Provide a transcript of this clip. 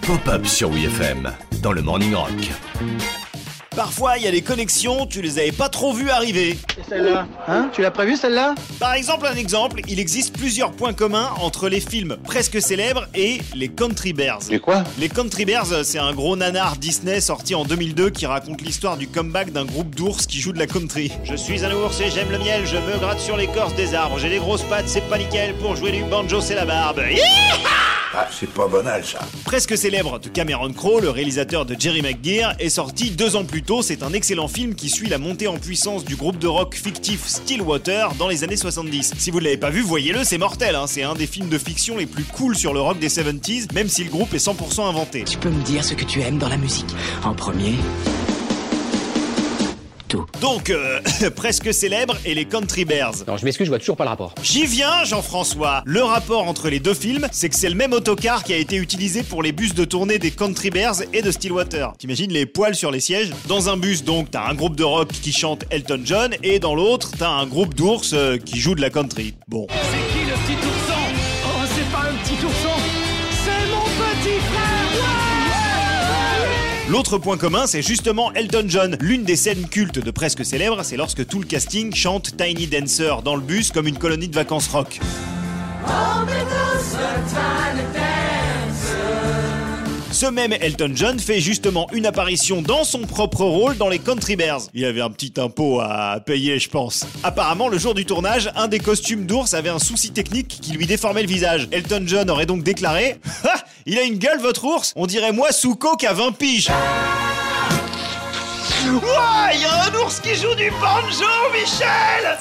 Pop-up sur WFM dans le Morning Rock. Parfois, il y a des connexions, tu les avais pas trop vues arriver. Et celle-là Hein Tu l'as prévu celle-là Par exemple, un exemple, il existe plusieurs points communs entre les films presque célèbres et les Country Bears. Les quoi Les Country Bears, c'est un gros nanar Disney sorti en 2002 qui raconte l'histoire du comeback d'un groupe d'ours qui joue de la country. Je suis un ours et j'aime le miel, je me gratte sur l'écorce des arbres, j'ai des grosses pattes, c'est pas nickel, pour jouer du banjo c'est la barbe. Ah, c'est pas banal ça. Presque célèbre de Cameron Crowe, le réalisateur de Jerry McGear, est sorti deux ans plus tôt. C'est un excellent film qui suit la montée en puissance du groupe de rock fictif Stillwater dans les années 70. Si vous ne l'avez pas vu, voyez-le, c'est mortel. Hein. C'est un des films de fiction les plus cool sur le rock des 70s, même si le groupe est 100% inventé. Tu peux me dire ce que tu aimes dans la musique En premier. Donc, euh, presque célèbre et les Country Bears. Non, je m'excuse, je vois toujours pas le rapport. J'y viens, Jean-François. Le rapport entre les deux films, c'est que c'est le même autocar qui a été utilisé pour les bus de tournée des Country Bears et de Stillwater. T'imagines les poils sur les sièges? Dans un bus, donc, t'as un groupe de rock qui chante Elton John, et dans l'autre, t'as un groupe d'ours euh, qui joue de la country. Bon. C'est qui le petit ourson? L'autre point commun, c'est justement Elton John. L'une des scènes cultes de presque célèbre, c'est lorsque tout le casting chante Tiny Dancer dans le bus comme une colonie de vacances rock. Ce même Elton John fait justement une apparition dans son propre rôle dans les Country Bears. Il avait un petit impôt à payer, je pense. Apparemment, le jour du tournage, un des costumes d'ours avait un souci technique qui lui déformait le visage. Elton John aurait donc déclaré Il a une gueule, votre ours? On dirait moi sous coke à 20 piges Ouah, y a un ours qui joue du banjo, Michel